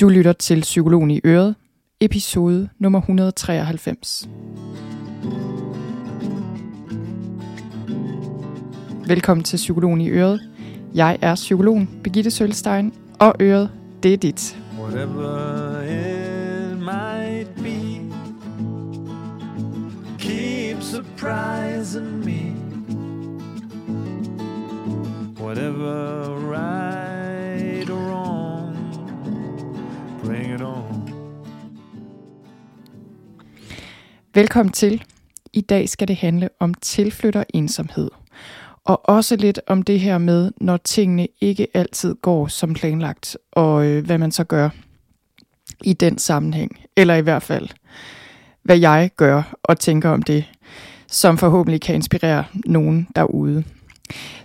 Du lytter til Psykologen i Øret, episode nummer 193. Velkommen til Psykologen i Øret. Jeg er psykologen Birgitte Sølstein, og Øret, det er dit. Whatever it might be Keep surprising me Whatever Velkommen til. I dag skal det handle om tilflytter ensomhed. Og også lidt om det her med, når tingene ikke altid går som planlagt, og øh, hvad man så gør i den sammenhæng. Eller i hvert fald, hvad jeg gør og tænker om det, som forhåbentlig kan inspirere nogen derude.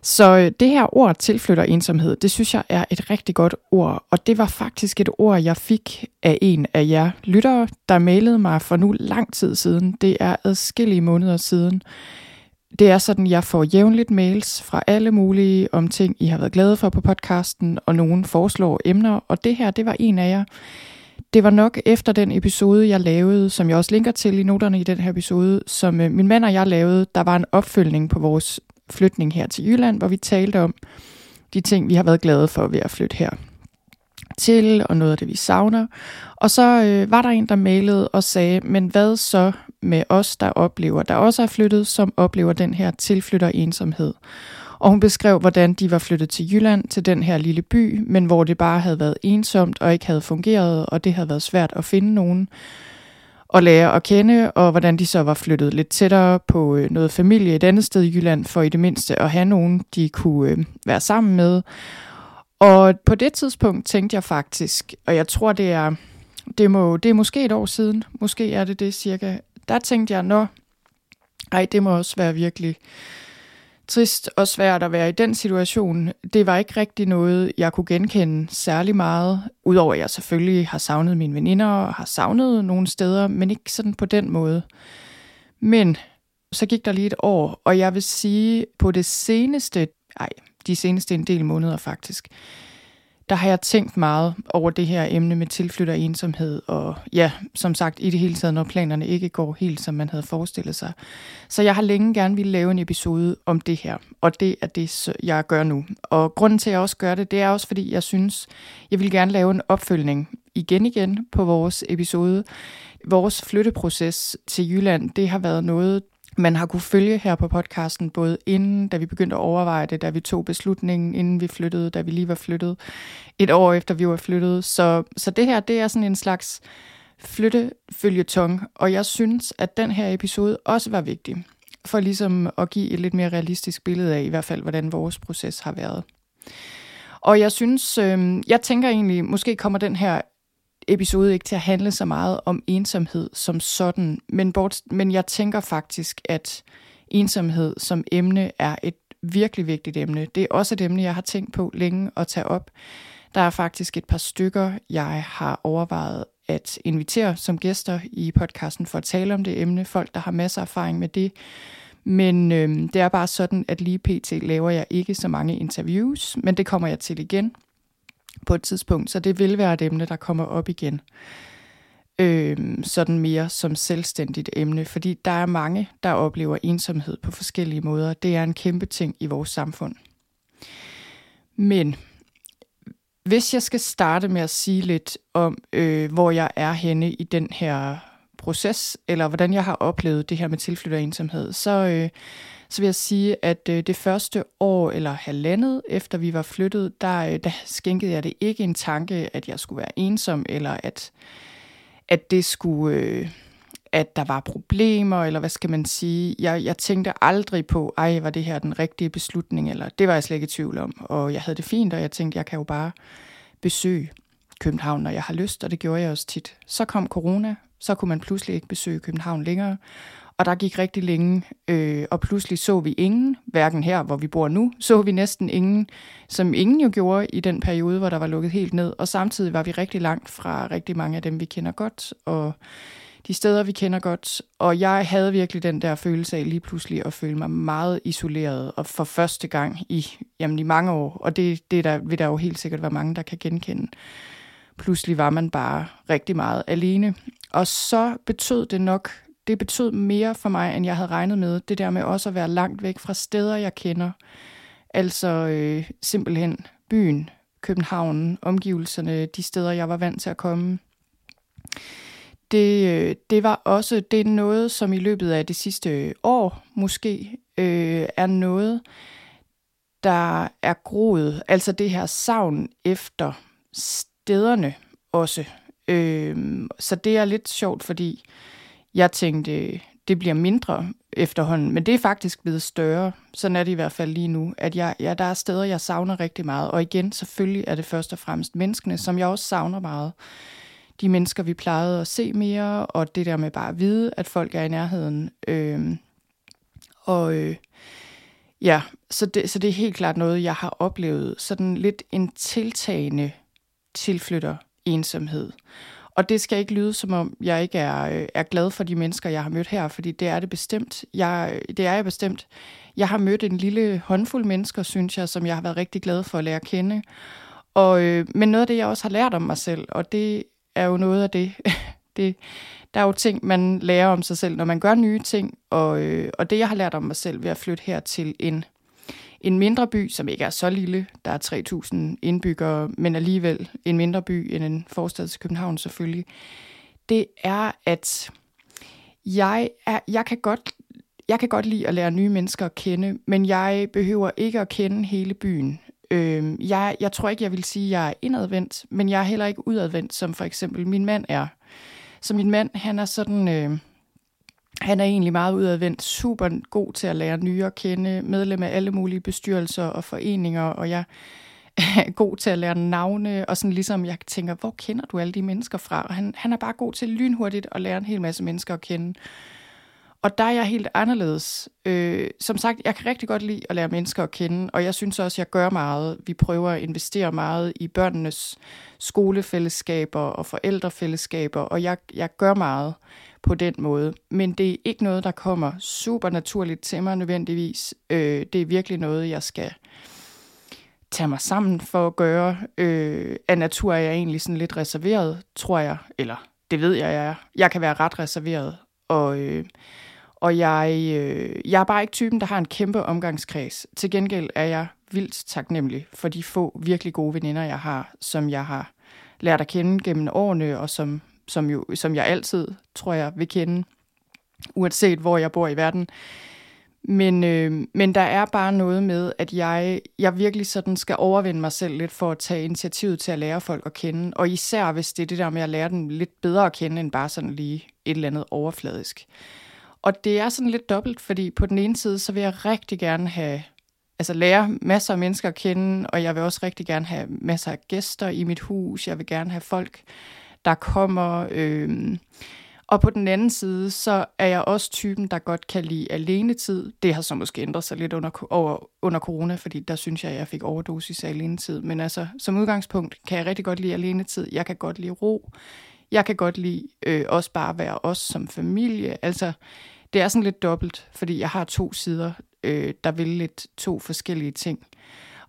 Så øh, det her ord tilflytter ensomhed, det synes jeg er et rigtig godt ord, og det var faktisk et ord, jeg fik af en af jer lyttere, der mailede mig for nu lang tid siden. Det er adskillige måneder siden. Det er sådan, jeg får jævnligt mails fra alle mulige om ting, I har været glade for på podcasten, og nogen foreslår emner, og det her, det var en af jer. Det var nok efter den episode, jeg lavede, som jeg også linker til i noterne i den her episode, som øh, min mand og jeg lavede, der var en opfølgning på vores flytning her til Jylland, hvor vi talte om de ting, vi har været glade for ved at flytte her til, og noget af det, vi savner. Og så øh, var der en, der mailede og sagde, men hvad så med os, der oplever, der også er flyttet, som oplever den her tilflytter ensomhed. Og hun beskrev, hvordan de var flyttet til Jylland, til den her lille by, men hvor det bare havde været ensomt og ikke havde fungeret, og det havde været svært at finde nogen at lære at kende, og hvordan de så var flyttet lidt tættere på øh, noget familie et andet sted i Jylland, for i det mindste at have nogen, de kunne øh, være sammen med. Og på det tidspunkt tænkte jeg faktisk, og jeg tror, det er, det, må, det er måske et år siden, måske er det det cirka, der tænkte jeg, nå, ej, det må også være virkelig trist og svært at være i den situation. Det var ikke rigtig noget, jeg kunne genkende særlig meget, udover at jeg selvfølgelig har savnet mine veninder og har savnet nogle steder, men ikke sådan på den måde. Men så gik der lige et år, og jeg vil sige, på det seneste, ej, de seneste en del måneder faktisk, der har jeg tænkt meget over det her emne med tilflytter ensomhed, og ja, som sagt, i det hele taget, når planerne ikke går helt, som man havde forestillet sig. Så jeg har længe gerne ville lave en episode om det her, og det er det, jeg gør nu. Og grunden til, at jeg også gør det, det er også, fordi jeg synes, jeg vil gerne lave en opfølgning igen igen på vores episode. Vores flytteproces til Jylland, det har været noget, man har kunne følge her på podcasten, både inden, da vi begyndte at overveje det, da vi tog beslutningen, inden vi flyttede, da vi lige var flyttet, et år efter vi var flyttet. Så, så det her, det er sådan en slags flyttefølgetong, og jeg synes, at den her episode også var vigtig, for ligesom at give et lidt mere realistisk billede af, i hvert fald, hvordan vores proces har været. Og jeg synes, øh, jeg tænker egentlig, måske kommer den her episode ikke til at handle så meget om ensomhed som sådan, men, bort, men jeg tænker faktisk, at ensomhed som emne er et virkelig vigtigt emne. Det er også et emne, jeg har tænkt på længe at tage op. Der er faktisk et par stykker, jeg har overvejet at invitere som gæster i podcasten for at tale om det emne. Folk, der har masser af erfaring med det. Men øh, det er bare sådan, at lige pt. laver jeg ikke så mange interviews, men det kommer jeg til igen på et tidspunkt, så det vil være et emne, der kommer op igen. Øh, sådan mere som selvstændigt emne, fordi der er mange, der oplever ensomhed på forskellige måder. Det er en kæmpe ting i vores samfund. Men hvis jeg skal starte med at sige lidt om, øh, hvor jeg er henne i den her proces, eller hvordan jeg har oplevet det her med tilflytter ensomhed, så, øh, så vil jeg sige, at øh, det første år eller halvandet efter vi var flyttet, der, øh, der skænkede jeg det ikke en tanke, at jeg skulle være ensom, eller at, at det skulle... Øh, at der var problemer, eller hvad skal man sige. Jeg, jeg tænkte aldrig på, ej, var det her den rigtige beslutning, eller det var jeg slet ikke i tvivl om. Og jeg havde det fint, og jeg tænkte, jeg kan jo bare besøge København, når jeg har lyst, og det gjorde jeg også tit. Så kom corona, så kunne man pludselig ikke besøge København længere, og der gik rigtig længe, øh, og pludselig så vi ingen, hverken her, hvor vi bor nu, så vi næsten ingen, som ingen jo gjorde i den periode, hvor der var lukket helt ned. Og samtidig var vi rigtig langt fra rigtig mange af dem, vi kender godt, og de steder, vi kender godt. Og jeg havde virkelig den der følelse af lige pludselig at føle mig meget isoleret, og for første gang i, jamen, i mange år. Og det, det der, vil der jo helt sikkert være mange, der kan genkende pludselig var man bare rigtig meget alene. Og så betød det nok, det betød mere for mig, end jeg havde regnet med, det der med også at være langt væk fra steder, jeg kender. Altså øh, simpelthen byen, København, omgivelserne, de steder, jeg var vant til at komme. Det, øh, det var også det er noget, som i løbet af det sidste år måske øh, er noget, der er groet. Altså det her savn efter stederne også. Øh, så det er lidt sjovt, fordi jeg tænkte, det bliver mindre efterhånden, men det er faktisk blevet større. Sådan er det i hvert fald lige nu, at jeg, ja, der er steder, jeg savner rigtig meget. Og igen, selvfølgelig er det først og fremmest menneskene, som jeg også savner meget. De mennesker, vi plejede at se mere, og det der med bare at vide, at folk er i nærheden. Øh, og øh, ja, så det, så det er helt klart noget, jeg har oplevet. Sådan lidt en tiltagende tilflytter ensomhed. Og det skal ikke lyde, som om jeg ikke er, øh, er glad for de mennesker, jeg har mødt her, fordi det er det bestemt. Jeg, det er jeg bestemt. Jeg har mødt en lille håndfuld mennesker, synes jeg, som jeg har været rigtig glad for at lære at kende. Og, øh, men noget af det, jeg også har lært om mig selv, og det er jo noget af det, det der er jo ting, man lærer om sig selv, når man gør nye ting, og, øh, og det, jeg har lært om mig selv ved at flytte her til en en mindre by, som ikke er så lille, der er 3.000 indbyggere, men alligevel en mindre by end en forstad til København selvfølgelig, det er, at jeg, er, jeg, kan godt, jeg kan godt lide at lære nye mennesker at kende, men jeg behøver ikke at kende hele byen. Øh, jeg, jeg tror ikke, jeg vil sige, at jeg er indadvendt, men jeg er heller ikke udadvendt, som for eksempel min mand er. Så min mand, han er sådan... Øh, han er egentlig meget udadvendt, super god til at lære nye at kende, medlem af alle mulige bestyrelser og foreninger, og jeg er god til at lære navne, og sådan ligesom jeg tænker, hvor kender du alle de mennesker fra? Og han, han er bare god til lynhurtigt at lære en hel masse mennesker at kende. Og der er jeg helt anderledes. Øh, som sagt, jeg kan rigtig godt lide at lære mennesker at kende, og jeg synes også, at jeg gør meget. Vi prøver at investere meget i børnenes skolefællesskaber og forældrefællesskaber, og jeg, jeg gør meget på den måde. Men det er ikke noget, der kommer super naturligt til mig nødvendigvis. Øh, det er virkelig noget, jeg skal tage mig sammen for at gøre. Øh, af natur er jeg egentlig sådan lidt reserveret, tror jeg. Eller det ved jeg, jeg er. Jeg kan være ret reserveret. Og, øh, og jeg, øh, jeg er bare ikke typen, der har en kæmpe omgangskreds. Til gengæld er jeg vildt taknemmelig for de få virkelig gode veninder, jeg har, som jeg har lært at kende gennem årene, og som som, jo, som jeg altid, tror jeg, vil kende, uanset hvor jeg bor i verden. Men, øh, men der er bare noget med, at jeg, jeg virkelig sådan skal overvinde mig selv lidt for at tage initiativet til at lære folk at kende. Og især hvis det er det der med at lære dem lidt bedre at kende, end bare sådan lige et eller andet overfladisk. Og det er sådan lidt dobbelt, fordi på den ene side, så vil jeg rigtig gerne have, altså lære masser af mennesker at kende, og jeg vil også rigtig gerne have masser af gæster i mit hus. Jeg vil gerne have folk, der kommer. Øh, og på den anden side, så er jeg også typen, der godt kan lide alenetid. Det har så måske ændret sig lidt under, over, under corona, fordi der synes jeg, at jeg fik overdosis af alenetid. Men altså, som udgangspunkt kan jeg rigtig godt lide alenetid. Jeg kan godt lide ro. Jeg kan godt lide øh, også bare være os som familie. Altså, det er sådan lidt dobbelt, fordi jeg har to sider, øh, der vil lidt to forskellige ting.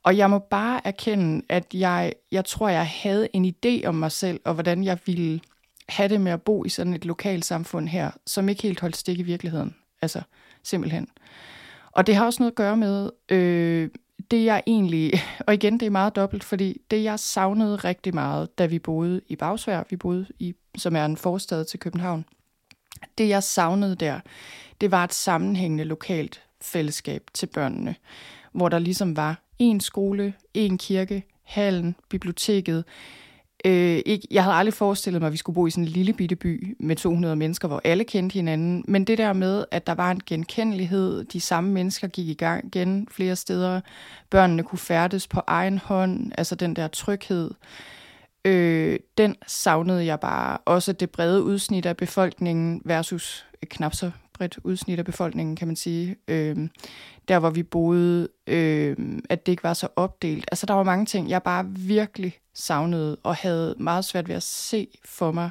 Og jeg må bare erkende, at jeg, jeg tror, jeg havde en idé om mig selv, og hvordan jeg ville have det med at bo i sådan et lokalsamfund her, som ikke helt holdt stik i virkeligheden. Altså, simpelthen. Og det har også noget at gøre med, øh, det jeg egentlig, og igen, det er meget dobbelt, fordi det jeg savnede rigtig meget, da vi boede i Bagsvær, vi boede i, som er en forstad til København, det jeg savnede der, det var et sammenhængende lokalt fællesskab til børnene, hvor der ligesom var en skole, en kirke, hallen, biblioteket. Øh, ikke, jeg havde aldrig forestillet mig, at vi skulle bo i sådan en lille bitte by med 200 mennesker, hvor alle kendte hinanden. Men det der med, at der var en genkendelighed, de samme mennesker gik i gang igen flere steder, børnene kunne færdes på egen hånd, altså den der tryghed, øh, den savnede jeg bare. Også det brede udsnit af befolkningen versus knap så bredt udsnit af befolkningen, kan man sige. Øh, der, hvor vi boede, øh, at det ikke var så opdelt. Altså, der var mange ting, jeg bare virkelig savnede og havde meget svært ved at se for mig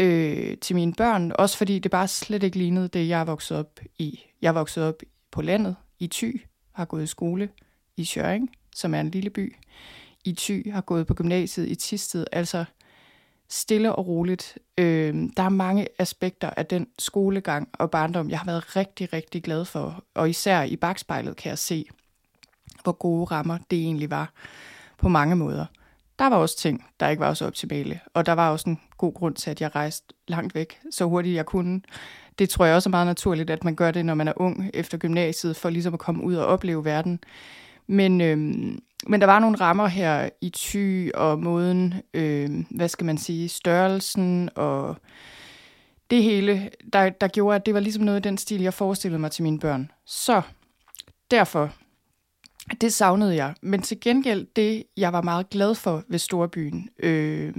øh, til mine børn. Også fordi det bare slet ikke lignede det, jeg voksede op i. Jeg voksede op på landet i Thy, har gået i skole i Sjøring, som er en lille by. i Thy, har gået på gymnasiet i Tisted. Altså stille og roligt. Øh, der er mange aspekter af den skolegang og barndom, jeg har været rigtig, rigtig glad for. Og især i bagspejlet kan jeg se, hvor gode rammer det egentlig var på mange måder. Der var også ting, der ikke var så optimale, og der var også en god grund til, at jeg rejste langt væk, så hurtigt jeg kunne. Det tror jeg også er meget naturligt, at man gør det, når man er ung efter gymnasiet, for ligesom at komme ud og opleve verden. Men, øhm, men der var nogle rammer her i ty og måden, øh, hvad skal man sige, størrelsen og det hele, der, der gjorde, at det var ligesom noget af den stil, jeg forestillede mig til mine børn. Så derfor det savnede jeg. Men til gengæld det, jeg var meget glad for ved Storbyen, øh,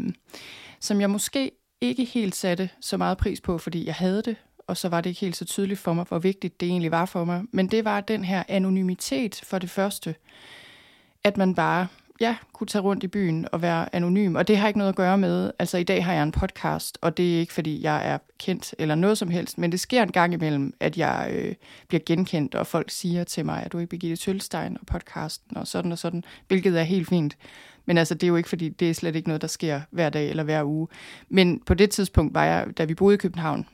som jeg måske ikke helt satte så meget pris på, fordi jeg havde det, og så var det ikke helt så tydeligt for mig, hvor vigtigt det egentlig var for mig. Men det var den her anonymitet for det første. At man bare ja, kunne tage rundt i byen og være anonym. Og det har ikke noget at gøre med, altså i dag har jeg en podcast, og det er ikke fordi, jeg er kendt eller noget som helst, men det sker en gang imellem, at jeg øh, bliver genkendt, og folk siger til mig, at du ikke Birgitte Tølstein og podcasten og sådan og sådan, hvilket er helt fint. Men altså, det er jo ikke, fordi det er slet ikke noget, der sker hver dag eller hver uge. Men på det tidspunkt var jeg, da vi boede i København,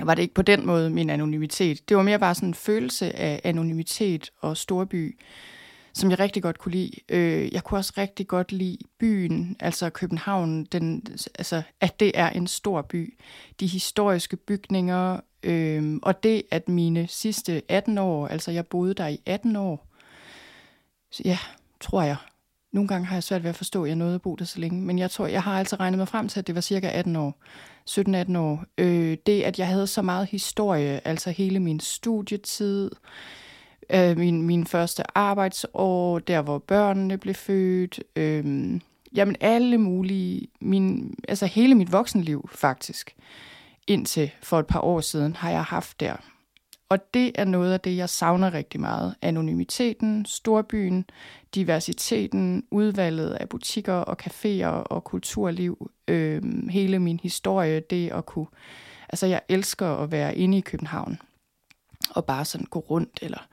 var det ikke på den måde min anonymitet. Det var mere bare sådan en følelse af anonymitet og storby, som jeg rigtig godt kunne lide. Øh, jeg kunne også rigtig godt lide byen, altså København, den, altså, at det er en stor by. De historiske bygninger, øh, og det, at mine sidste 18 år, altså jeg boede der i 18 år, så ja, tror jeg. Nogle gange har jeg svært ved at forstå, at jeg nåede at bo der så længe, men jeg tror, jeg har altså regnet mig frem til, at det var cirka 18 år, 17-18 år. Øh, det, at jeg havde så meget historie, altså hele min studietid, øh, øh, min, min første arbejdsår, der hvor børnene blev født, øh, jamen alle mulige, min, altså hele mit voksenliv faktisk, indtil for et par år siden, har jeg haft der. Og det er noget af det, jeg savner rigtig meget. Anonymiteten, storbyen, diversiteten, udvalget af butikker og caféer og kulturliv, øh, hele min historie, det at kunne... Altså, jeg elsker at være inde i København og bare sådan gå rundt, eller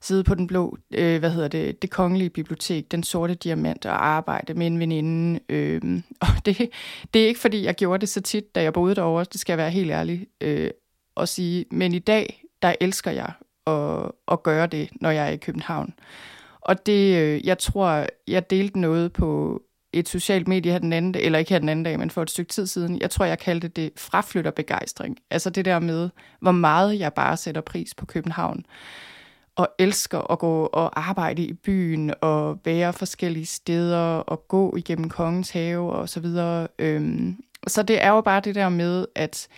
sidde på den blå, øh, hvad hedder det, det kongelige bibliotek, den sorte diamant, og arbejde med en veninde. Øh, og det, det er ikke, fordi jeg gjorde det så tit, da jeg boede derovre, det skal jeg være helt ærlig øh, at sige. Men i dag, der elsker jeg at, at gøre det, når jeg er i København. Og det, øh, jeg tror, jeg delte noget på et socialt medie her den anden eller ikke her den anden dag, men for et stykke tid siden. Jeg tror, jeg kaldte det fraflytterbegejstring. Altså det der med, hvor meget jeg bare sætter pris på København. Og elsker at gå og arbejde i byen, og være forskellige steder, og gå igennem kongens have, og så videre. Øhm, så det er jo bare det der med, at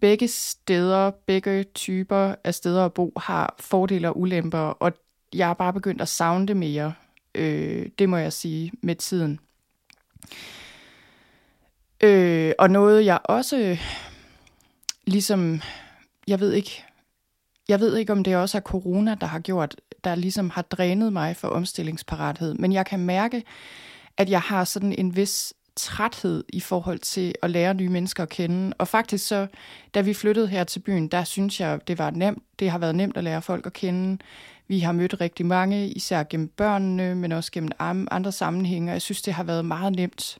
begge steder, begge typer af steder at bo, har fordele og ulemper, og jeg er bare begyndt at savne det mere. Øh, det må jeg sige med tiden. Øh, og noget jeg også ligesom, jeg ved ikke, jeg ved ikke om det også er corona, der har gjort, der ligesom har drænet mig for omstillingsparathed, men jeg kan mærke, at jeg har sådan en vis træthed i forhold til at lære nye mennesker at kende. Og faktisk så, da vi flyttede her til byen, der synes jeg, det var nemt. Det har været nemt at lære folk at kende. Vi har mødt rigtig mange, især gennem børnene, men også gennem andre sammenhænge. Jeg synes, det har været meget nemt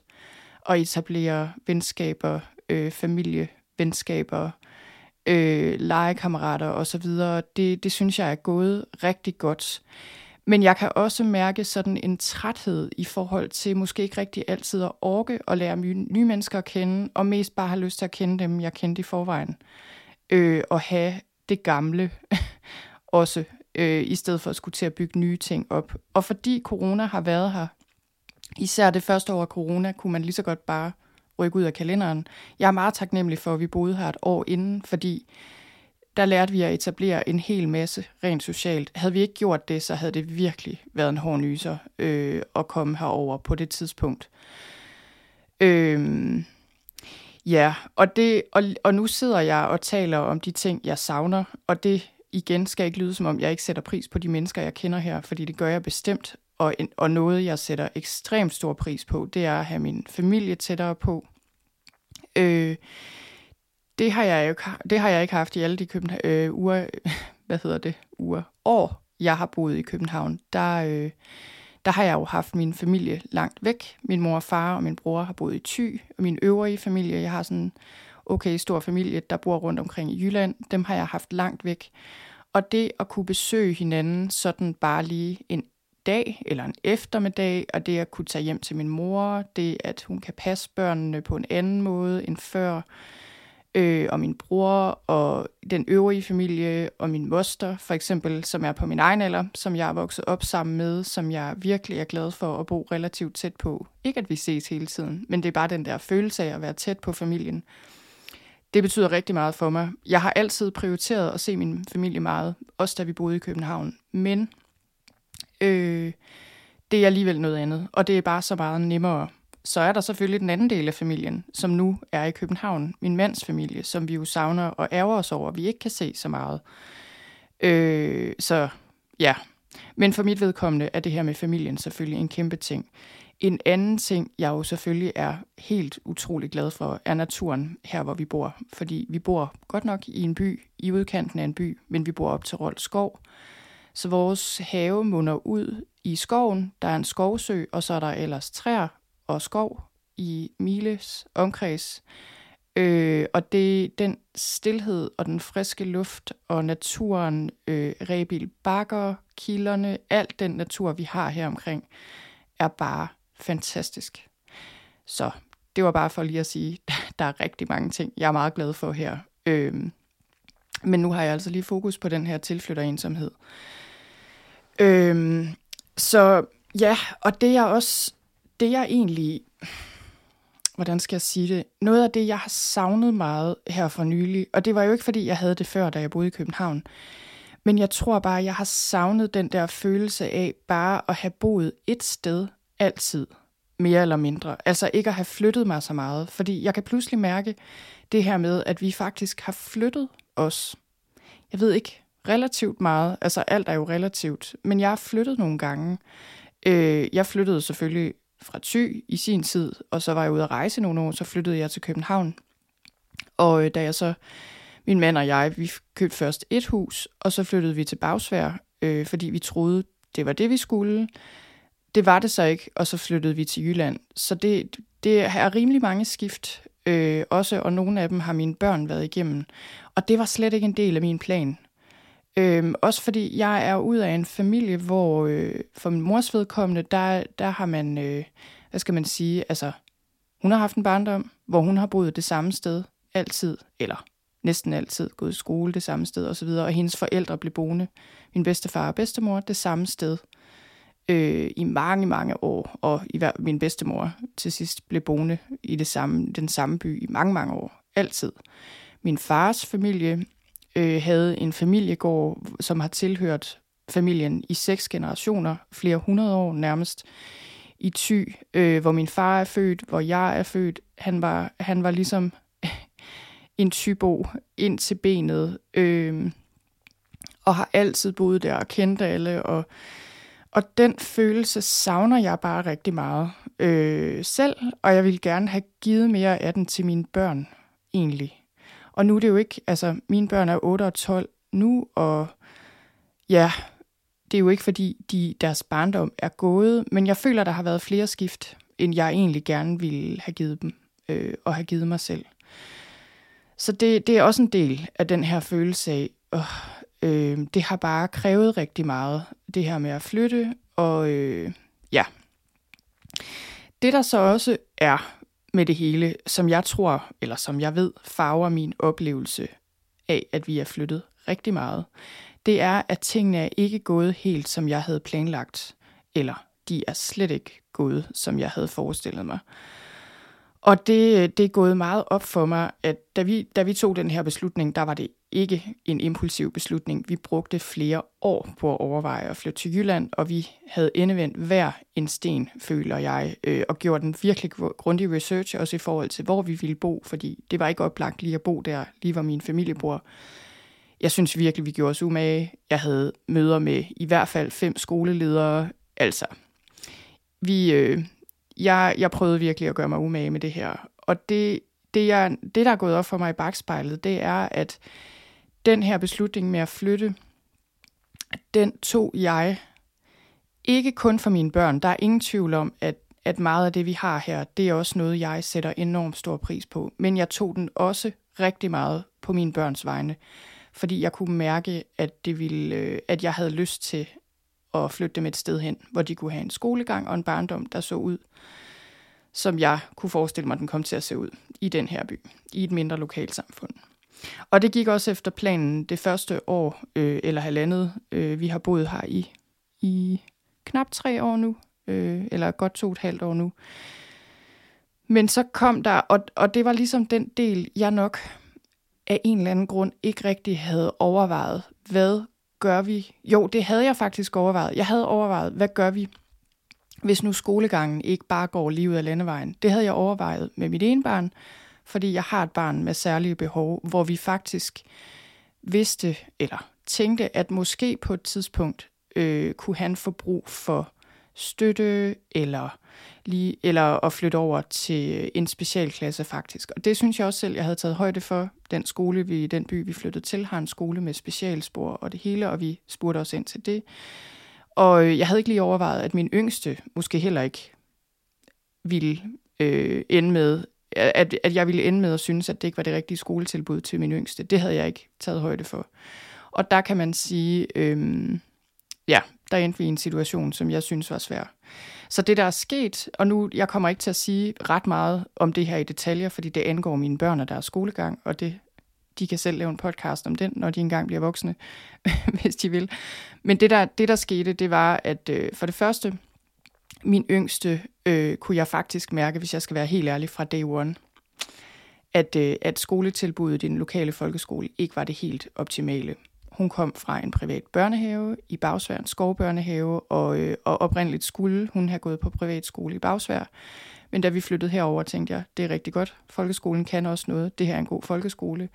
at etablere venskaber, øh, familievenskaber, øh, legekammerater osv. Det, det synes jeg er gået rigtig godt. Men jeg kan også mærke sådan en træthed i forhold til måske ikke rigtig altid at orke og lære nye mennesker at kende, og mest bare have lyst til at kende dem, jeg kendte i forvejen. Øh, og have det gamle også, øh, i stedet for at skulle til at bygge nye ting op. Og fordi corona har været her, især det første år af corona, kunne man lige så godt bare rykke ud af kalenderen. Jeg er meget taknemmelig for, at vi boede her et år inden, fordi der lærte vi at etablere en hel masse rent socialt. Havde vi ikke gjort det, så havde det virkelig været en hård nyser øh, at komme herover på det tidspunkt. Øh, ja, og, det, og, og nu sidder jeg og taler om de ting, jeg savner, og det igen skal ikke lyde som om, jeg ikke sætter pris på de mennesker, jeg kender her, fordi det gør jeg bestemt. Og, og noget, jeg sætter ekstremt stor pris på, det er at have min familie tættere på. Øh, det har jeg jo det har jeg ikke haft i alle de København, øh, uger, hvad hedder det, uger, år, jeg har boet i København. Der, øh, der har jeg jo haft min familie langt væk. Min mor og far og min bror har boet i Thy, og min øvrige familie, jeg har sådan okay stor familie, der bor rundt omkring i Jylland, dem har jeg haft langt væk. Og det at kunne besøge hinanden sådan bare lige en dag eller en eftermiddag, og det at kunne tage hjem til min mor, det at hun kan passe børnene på en anden måde end før, øh, og min bror og den øvrige familie og min moster for eksempel, som er på min egen alder, som jeg er vokset op sammen med, som jeg virkelig er glad for at bo relativt tæt på. Ikke at vi ses hele tiden, men det er bare den der følelse af at være tæt på familien. Det betyder rigtig meget for mig. Jeg har altid prioriteret at se min familie meget, også da vi boede i København. Men øh, det er alligevel noget andet, og det er bare så meget nemmere. Så er der selvfølgelig den anden del af familien, som nu er i København, min mands familie, som vi jo savner og ærger os over, vi ikke kan se så meget. Øh, så ja, men for mit vedkommende er det her med familien selvfølgelig en kæmpe ting. En anden ting, jeg jo selvfølgelig er helt utrolig glad for, er naturen her, hvor vi bor. Fordi vi bor godt nok i en by, i udkanten af en by, men vi bor op til Rold Skov. Så vores have munder ud i skoven. Der er en skovsø, og så er der ellers træer og skov i Miles omkreds. Øh, og det den stillhed og den friske luft og naturen, øh, Rebil Bakker, kilderne, alt den natur, vi har her omkring, er bare fantastisk. Så det var bare for lige at sige, der er rigtig mange ting, jeg er meget glad for her. Øhm, men nu har jeg altså lige fokus på den her tilflytterensomhed. Øhm, så ja, og det er også, det jeg egentlig hvordan skal jeg sige det, noget af det, jeg har savnet meget her for nylig, og det var jo ikke, fordi jeg havde det før, da jeg boede i København, men jeg tror bare, jeg har savnet den der følelse af bare at have boet et sted altid, mere eller mindre. Altså ikke at have flyttet mig så meget, fordi jeg kan pludselig mærke det her med, at vi faktisk har flyttet os. Jeg ved ikke, relativt meget, altså alt er jo relativt, men jeg har flyttet nogle gange. Øh, jeg flyttede selvfølgelig fra Thy i sin tid, og så var jeg ude at rejse nogle år, så flyttede jeg til København. Og øh, da jeg så, min mand og jeg, vi købte først et hus, og så flyttede vi til Bagsvær, øh, fordi vi troede, det var det, vi skulle. Det var det så ikke, og så flyttede vi til Jylland. Så det, det er rimelig mange skift, øh, også, og nogle af dem har mine børn været igennem. Og det var slet ikke en del af min plan. Øh, også fordi jeg er ud af en familie, hvor øh, for min mors vedkommende, der, der har man, øh, hvad skal man sige, altså hun har haft en barndom, hvor hun har boet det samme sted altid, eller næsten altid gået i skole det samme sted osv., og hendes forældre blev boende, min bedstefar og bedstemor, det samme sted øh, i mange, mange år, og i hver, min bedstemor til sidst blev boende i det samme, den samme by i mange, mange år, altid. Min fars familie øh, havde en familiegård, som har tilhørt familien i seks generationer, flere hundrede år nærmest, i Thy, øh, hvor min far er født, hvor jeg er født. Han var, han var ligesom en tybo ind til benet, øh, og har altid boet der og kendt alle, og, og den følelse savner jeg bare rigtig meget øh, selv, og jeg vil gerne have givet mere af den til mine børn, egentlig. Og nu er det jo ikke, altså mine børn er 8 og 12 nu, og ja, det er jo ikke fordi de, deres barndom er gået, men jeg føler, der har været flere skift, end jeg egentlig gerne ville have givet dem, øh, og have givet mig selv. Så det, det er også en del af den her følelse af, øh, øh, det har bare krævet rigtig meget, det her med at flytte, og øh, ja. Det der så også er med det hele, som jeg tror, eller som jeg ved, farver min oplevelse af, at vi er flyttet rigtig meget, det er, at tingene er ikke gået helt, som jeg havde planlagt, eller de er slet ikke gået, som jeg havde forestillet mig. Og det, det er gået meget op for mig, at da vi, da vi tog den her beslutning, der var det ikke en impulsiv beslutning. Vi brugte flere år på at overveje at flytte til Jylland, og vi havde endevendt hver en sten, føler jeg, øh, og gjort en virkelig grundig research, også i forhold til, hvor vi ville bo, fordi det var ikke oplagt lige at bo der, lige hvor min familie bor. Jeg synes virkelig, vi gjorde os umage. Jeg havde møder med i hvert fald fem skoleledere. Altså, vi, øh, jeg, jeg prøvede virkelig at gøre mig umage med det her. Og det, det, jeg, det, der er gået op for mig i bagspejlet, det er, at den her beslutning med at flytte, den tog jeg ikke kun for mine børn. Der er ingen tvivl om, at, at meget af det, vi har her, det er også noget, jeg sætter enormt stor pris på. Men jeg tog den også rigtig meget på mine børns vegne, fordi jeg kunne mærke, at, det ville, øh, at jeg havde lyst til og flytte dem et sted hen, hvor de kunne have en skolegang og en barndom, der så ud, som jeg kunne forestille mig, den kom til at se ud i den her by, i et mindre lokalsamfund. Og det gik også efter planen det første år, øh, eller halvandet, øh, vi har boet her i, i knap tre år nu, øh, eller godt to og et halvt år nu. Men så kom der, og, og det var ligesom den del, jeg nok af en eller anden grund ikke rigtig havde overvejet. Hvad gør vi? Jo, det havde jeg faktisk overvejet. Jeg havde overvejet, hvad gør vi, hvis nu skolegangen ikke bare går lige ud af landevejen. Det havde jeg overvejet med mit ene barn, fordi jeg har et barn med særlige behov, hvor vi faktisk vidste, eller tænkte, at måske på et tidspunkt øh, kunne han få brug for støtte, eller, lige, eller at flytte over til en specialklasse faktisk. Og det synes jeg også selv, jeg havde taget højde for. Den skole, vi, den by, vi flyttede til, har en skole med specialspor og det hele, og vi spurgte os ind til det. Og øh, jeg havde ikke lige overvejet, at min yngste måske heller ikke ville øh, ende med, at, at jeg ville ende med at synes, at det ikke var det rigtige skoletilbud til min yngste. Det havde jeg ikke taget højde for. Og der kan man sige, øh, ja, der endte vi i en situation, som jeg synes var svær. Så det, der er sket, og nu, jeg kommer ikke til at sige ret meget om det her i detaljer, fordi det angår mine børn og deres skolegang, og det, de kan selv lave en podcast om den, når de engang bliver voksne, hvis de vil. Men det der, det, der skete, det var, at øh, for det første, min yngste øh, kunne jeg faktisk mærke, hvis jeg skal være helt ærlig, fra day one, at, øh, at skoletilbuddet i den lokale folkeskole ikke var det helt optimale. Hun kom fra en privat børnehave i Bagsvær, en skovbørnehave, og, øh, og oprindeligt skulle hun have gået på privatskole i Bagsvær. Men da vi flyttede herover, tænkte jeg, det er rigtig godt. Folkeskolen kan også noget. Det her er en god folkeskole.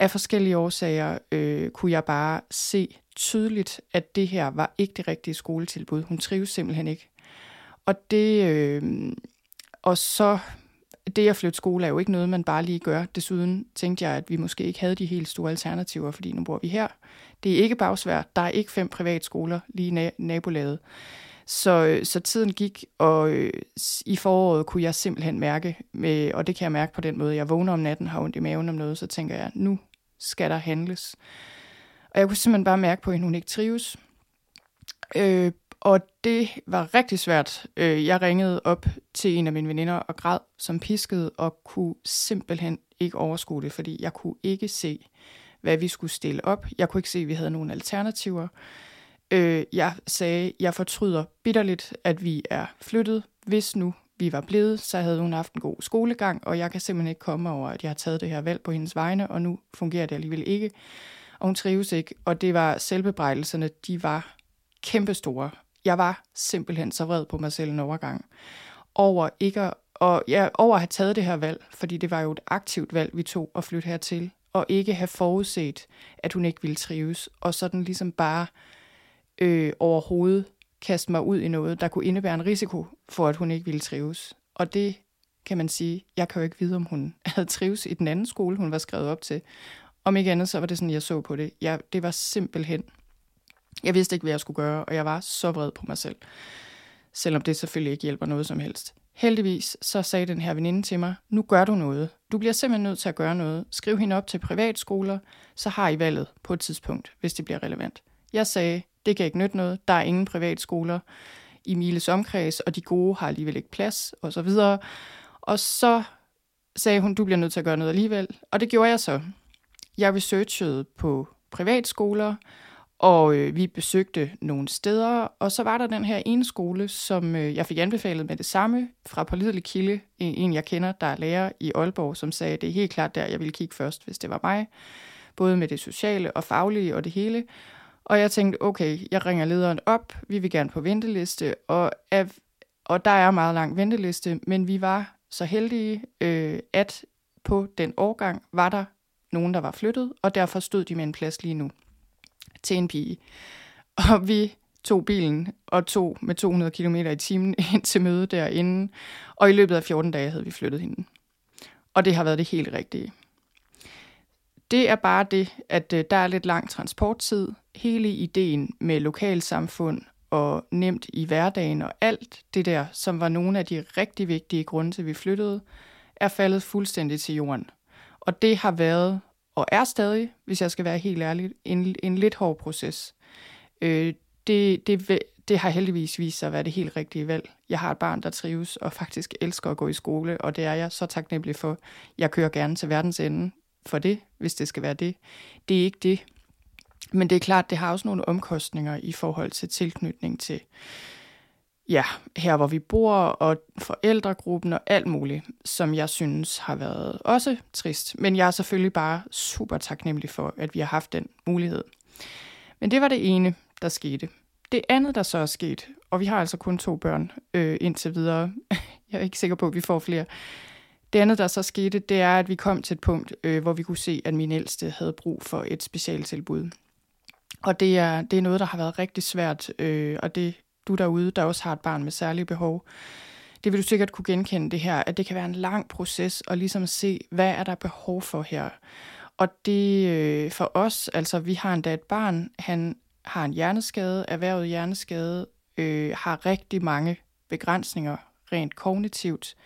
Af forskellige årsager øh, kunne jeg bare se tydeligt, at det her var ikke det rigtige skoletilbud. Hun trives simpelthen ikke. Og det, øh, og så det at flytte skole er jo ikke noget, man bare lige gør. Desuden tænkte jeg, at vi måske ikke havde de helt store alternativer, fordi nu bor vi her. Det er ikke bagsvært. Der er ikke fem privatskoler lige i nabolaget. Så, øh, så tiden gik, og øh, i foråret kunne jeg simpelthen mærke, med, og det kan jeg mærke på den måde, jeg vågner om natten, har ondt i maven om noget, så tænker jeg, nu skal der handles. Og jeg kunne simpelthen bare mærke på at hun ikke trives. Øh, og det var rigtig svært. Øh, jeg ringede op til en af mine veninder og græd som pisket og kunne simpelthen ikke overskue det, fordi jeg kunne ikke se, hvad vi skulle stille op. Jeg kunne ikke se, at vi havde nogen alternativer. Øh, jeg sagde, jeg fortryder bitterligt, at vi er flyttet. Hvis nu vi var blevet, så havde hun haft en god skolegang, og jeg kan simpelthen ikke komme over, at jeg har taget det her valg på hendes vegne, og nu fungerer det alligevel ikke. Og hun trives ikke, og det var selvbebrejdelserne, de var kæmpestore jeg var simpelthen så vred på mig selv en overgang over ikke at, og ja, over at have taget det her valg, fordi det var jo et aktivt valg, vi tog at flytte hertil, og ikke have forudset, at hun ikke ville trives, og sådan ligesom bare øh, overhovedet kaste mig ud i noget, der kunne indebære en risiko for, at hun ikke ville trives. Og det kan man sige, jeg kan jo ikke vide, om hun havde trives i den anden skole, hun var skrevet op til. Om ikke andet, så var det sådan, jeg så på det. Jeg, det var simpelthen jeg vidste ikke, hvad jeg skulle gøre, og jeg var så vred på mig selv. Selvom det selvfølgelig ikke hjælper noget som helst. Heldigvis så sagde den her veninde til mig, nu gør du noget. Du bliver simpelthen nødt til at gøre noget. Skriv hende op til privatskoler, så har I valget på et tidspunkt, hvis det bliver relevant. Jeg sagde, det kan ikke nytte noget. Der er ingen privatskoler i Miles omkreds, og de gode har alligevel ikke plads, og så videre. Og så sagde hun, du bliver nødt til at gøre noget alligevel. Og det gjorde jeg så. Jeg researchede på privatskoler, og øh, vi besøgte nogle steder, og så var der den her ene skole, som øh, jeg fik anbefalet med det samme fra pålidelig kilde, en jeg kender, der er lærer i Aalborg, som sagde, at det er helt klart der, jeg ville kigge først, hvis det var mig. Både med det sociale og faglige og det hele. Og jeg tænkte, okay, jeg ringer lederen op, vi vil gerne på venteliste, og, og der er meget lang venteliste, men vi var så heldige, øh, at på den årgang var der nogen, der var flyttet, og derfor stod de med en plads lige nu til en pige. Og vi tog bilen og tog med 200 km i timen ind til møde derinde, og i løbet af 14 dage havde vi flyttet hende. Og det har været det helt rigtige. Det er bare det, at øh, der er lidt lang transporttid. Hele ideen med lokalsamfund og nemt i hverdagen og alt det der, som var nogle af de rigtig vigtige grunde til, at vi flyttede, er faldet fuldstændig til jorden. Og det har været, og er stadig, hvis jeg skal være helt ærlig, en, en lidt hård proces. Øh, det, det, det har heldigvis vist sig at være det helt rigtige valg. Jeg har et barn, der trives og faktisk elsker at gå i skole, og det er jeg så taknemmelig for. Jeg kører gerne til verdens ende for det, hvis det skal være det. Det er ikke det. Men det er klart, det har også nogle omkostninger i forhold til tilknytning til, ja, her hvor vi bor, og forældregruppen og alt muligt, som jeg synes har været også trist. Men jeg er selvfølgelig bare super taknemmelig for, at vi har haft den mulighed. Men det var det ene, der skete. Det andet, der så er sket, og vi har altså kun to børn øh, indtil videre, jeg er ikke sikker på, at vi får flere, det andet, der så skete, det er, at vi kom til et punkt, øh, hvor vi kunne se, at min ældste havde brug for et specialtilbud. Og det er, det er noget, der har været rigtig svært, øh, og det du derude, der også har et barn med særlige behov, det vil du sikkert kunne genkende det her, at det kan være en lang proces at ligesom se, hvad er der behov for her. Og det øh, for os, altså vi har endda et barn, han har en hjerneskade, erhvervet hjerneskade, øh, har rigtig mange begrænsninger rent kognitivt.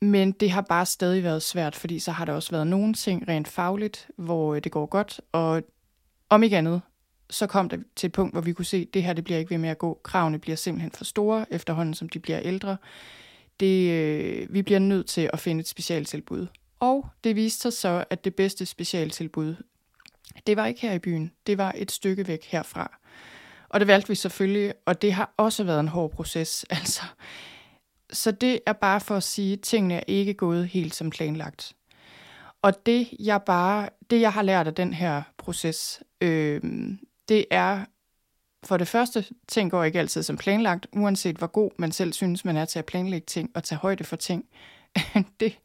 Men det har bare stadig været svært, fordi så har der også været nogle ting rent fagligt, hvor øh, det går godt, og om ikke andet, så kom det til et punkt, hvor vi kunne se, at det her det bliver ikke ved med at gå. Kravene bliver simpelthen for store, efterhånden som de bliver ældre. Det, øh, vi bliver nødt til at finde et specialtilbud. Og det viste sig så, at det bedste specialtilbud, det var ikke her i byen. Det var et stykke væk herfra. Og det valgte vi selvfølgelig, og det har også været en hård proces. Altså. Så det er bare for at sige, at tingene er ikke gået helt som planlagt. Og det jeg bare, det jeg har lært af den her proces, øh, det er for det første, ting går ikke altid som planlagt, uanset hvor god man selv synes, man er til at planlægge ting og tage højde for ting. det,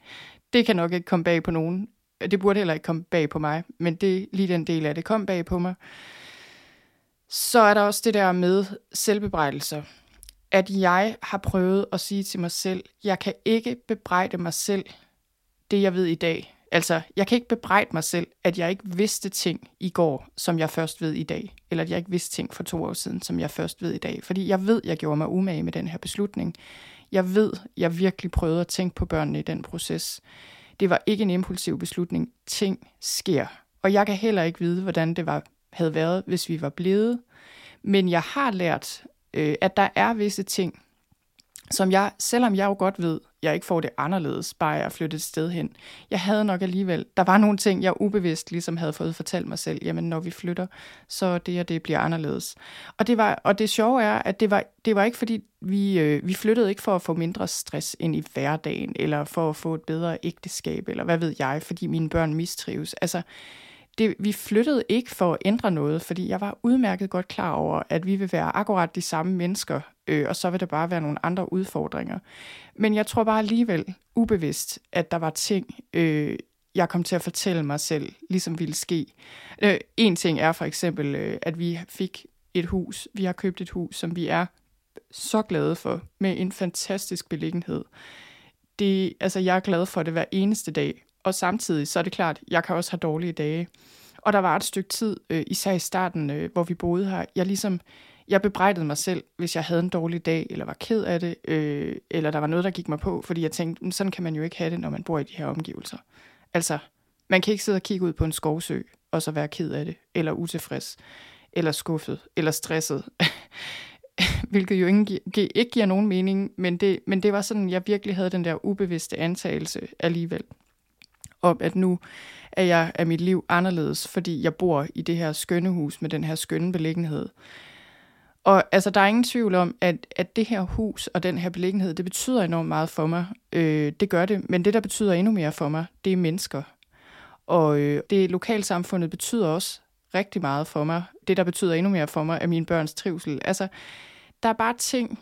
det kan nok ikke komme bag på nogen. Det burde heller ikke komme bag på mig, men det lige den del af det kom bag på mig. Så er der også det der med selvbebrejdelser. At jeg har prøvet at sige til mig selv, jeg kan ikke bebrejde mig selv det, jeg ved i dag. Altså, jeg kan ikke bebrejde mig selv, at jeg ikke vidste ting i går, som jeg først ved i dag. Eller at jeg ikke vidste ting for to år siden, som jeg først ved i dag. Fordi jeg ved, jeg gjorde mig umage med den her beslutning. Jeg ved, jeg virkelig prøvede at tænke på børnene i den proces. Det var ikke en impulsiv beslutning. Ting sker. Og jeg kan heller ikke vide, hvordan det var, havde været, hvis vi var blevet. Men jeg har lært, øh, at der er visse ting, som jeg, selvom jeg jo godt ved, jeg ikke får det anderledes, bare jeg flyttet et sted hen. Jeg havde nok alligevel, der var nogle ting, jeg ubevidst ligesom havde fået fortalt mig selv, jamen når vi flytter, så det og det bliver anderledes. Og det, var, og det sjove er, at det var, det var ikke fordi, vi, øh, vi flyttede ikke for at få mindre stress ind i hverdagen, eller for at få et bedre ægteskab, eller hvad ved jeg, fordi mine børn mistrives. Altså, det, vi flyttede ikke for at ændre noget, fordi jeg var udmærket godt klar over, at vi vil være akkurat de samme mennesker, øh, og så vil der bare være nogle andre udfordringer. Men jeg tror bare alligevel ubevidst, at der var ting, øh, jeg kom til at fortælle mig selv, ligesom ville ske. Øh, en ting er for eksempel, øh, at vi fik et hus. Vi har købt et hus, som vi er så glade for, med en fantastisk beliggenhed. Det, altså, jeg er glad for det hver eneste dag, og samtidig så er det klart, jeg kan også have dårlige dage. Og der var et stykke tid, øh, især i starten, øh, hvor vi boede her, jeg ligesom, jeg bebrejdede mig selv, hvis jeg havde en dårlig dag, eller var ked af det, øh, eller der var noget, der gik mig på, fordi jeg tænkte, mm, sådan kan man jo ikke have det, når man bor i de her omgivelser. Altså, man kan ikke sidde og kigge ud på en skovsø, og så være ked af det, eller utilfreds, eller skuffet, eller stresset. Hvilket jo ikke, ikke giver nogen mening, men det, men det var sådan, jeg virkelig havde den der ubevidste antagelse alligevel om, at nu er jeg er mit liv anderledes, fordi jeg bor i det her skønne hus med den her skønne beliggenhed. Og altså, der er ingen tvivl om, at, at det her hus og den her beliggenhed, det betyder enormt meget for mig. Øh, det gør det, men det, der betyder endnu mere for mig, det er mennesker. Og øh, det lokalsamfundet betyder også rigtig meget for mig. Det, der betyder endnu mere for mig, er mine børns trivsel. Altså, der er bare ting,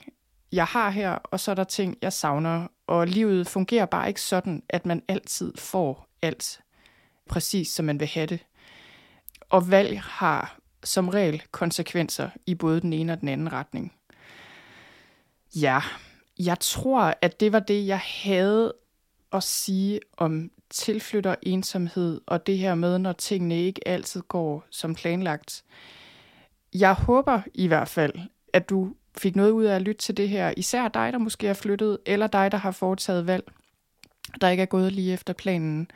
jeg har her, og så er der ting, jeg savner. Og livet fungerer bare ikke sådan, at man altid får alt præcis, som man vil have det. Og valg har som regel konsekvenser i både den ene og den anden retning. Ja, jeg tror, at det var det, jeg havde at sige om tilflytter ensomhed og det her med, når tingene ikke altid går som planlagt. Jeg håber i hvert fald, at du fik noget ud af at lytte til det her. Især dig, der måske er flyttet, eller dig, der har foretaget valg, der ikke er gået lige efter planen.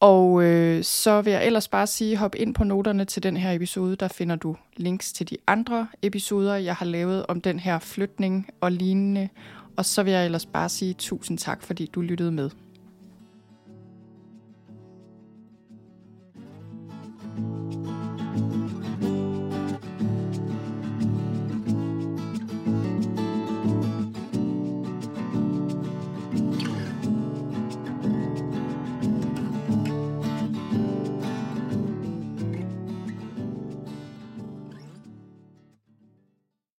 Og øh, så vil jeg ellers bare sige, hop ind på noterne til den her episode, der finder du links til de andre episoder, jeg har lavet om den her flytning og lignende. Og så vil jeg ellers bare sige tusind tak, fordi du lyttede med.